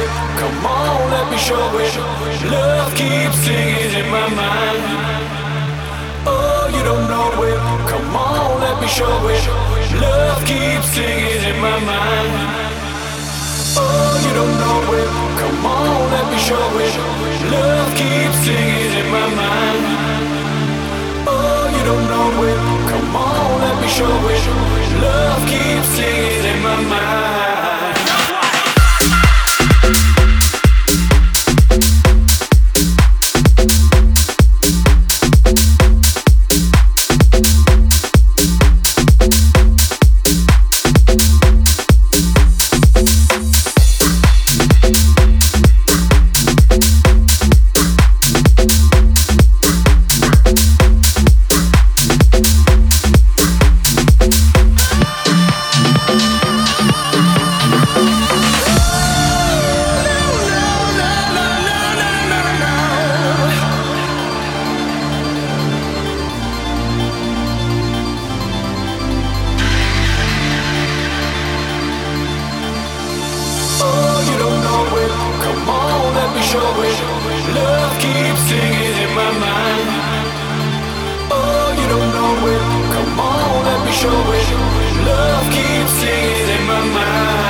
it. Come on, let me show it. Love keeps singing in my mind. Oh, you don't know it. Come on, let me show it. Love keeps singing in my mind. Oh, you don't know it. Come on, let me show it. Love keeps singing in my mind. Oh, you don't know it. Come on, let me show it. showing. Love keeps singing in my mind.